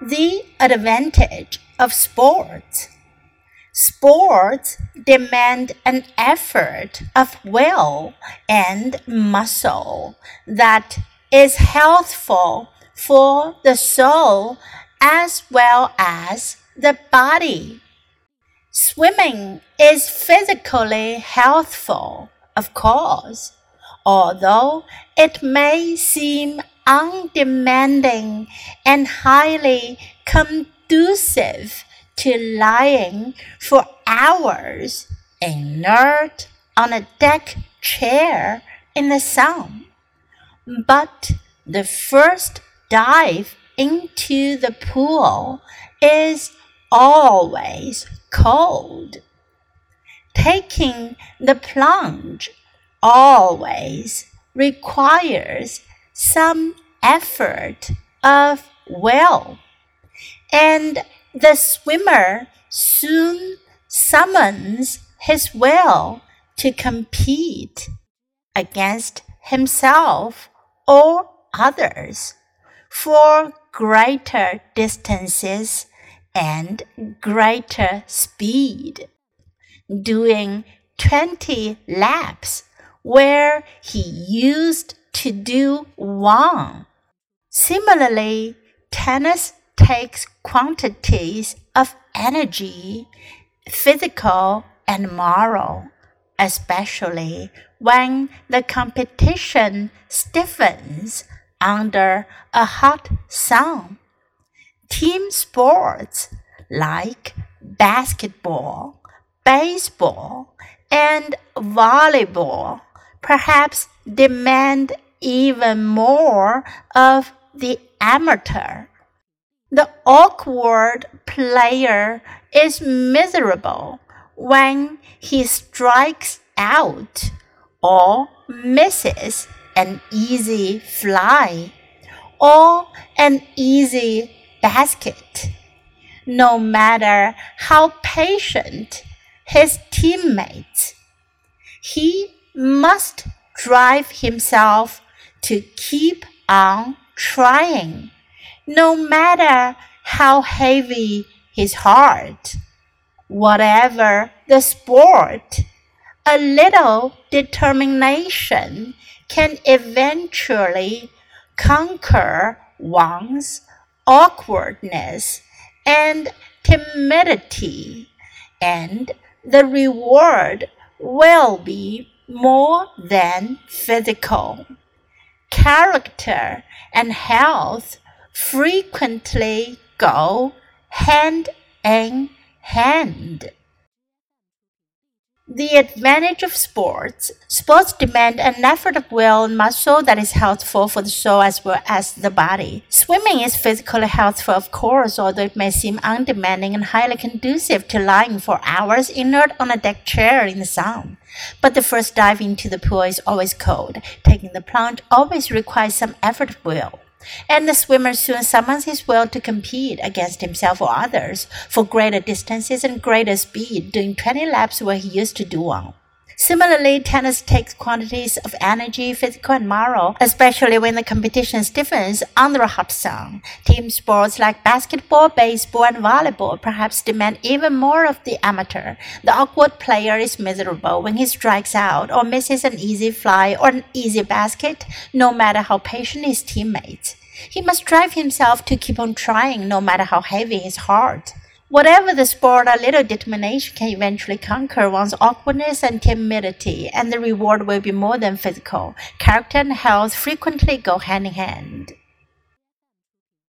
The advantage of sports. Sports demand an effort of will and muscle that is healthful for the soul as well as the body. Swimming is physically healthful, of course, although it may seem undemanding and highly conducive to lying for hours inert on a deck chair in the sun. But the first dive into the pool is always cold. Taking the plunge always requires some effort of will, and the swimmer soon summons his will to compete against himself or others for greater distances and greater speed, doing 20 laps where he used to do one. Similarly, tennis takes quantities of energy, physical and moral, especially when the competition stiffens under a hot sun. Team sports like basketball, baseball, and volleyball perhaps demand even more of the amateur. The awkward player is miserable when he strikes out or misses an easy fly or an easy basket. No matter how patient his teammates, he must drive himself to keep on trying, no matter how heavy his heart. Whatever the sport, a little determination can eventually conquer one's awkwardness and timidity, and the reward will be more than physical. Character and health frequently go hand in hand. The advantage of sports. Sports demand an effort of will and muscle that is healthful for the soul as well as the body. Swimming is physically healthful, of course, although it may seem undemanding and highly conducive to lying for hours inert on a deck chair in the sun. But the first dive into the pool is always cold. Taking the plunge always requires some effort of will and the swimmer soon summons his will to compete against himself or others for greater distances and greater speed, doing 20 laps where he used to do one. Similarly, tennis takes quantities of energy, physical and moral, especially when the competition stiffens under a hot sun. Team sports like basketball, baseball, and volleyball perhaps demand even more of the amateur. The awkward player is miserable when he strikes out or misses an easy fly or an easy basket, no matter how patient his teammates. He must drive himself to keep on trying, no matter how heavy his heart. Whatever the sport, a little determination can eventually conquer one's awkwardness and timidity, and the reward will be more than physical. Character and health frequently go hand in hand.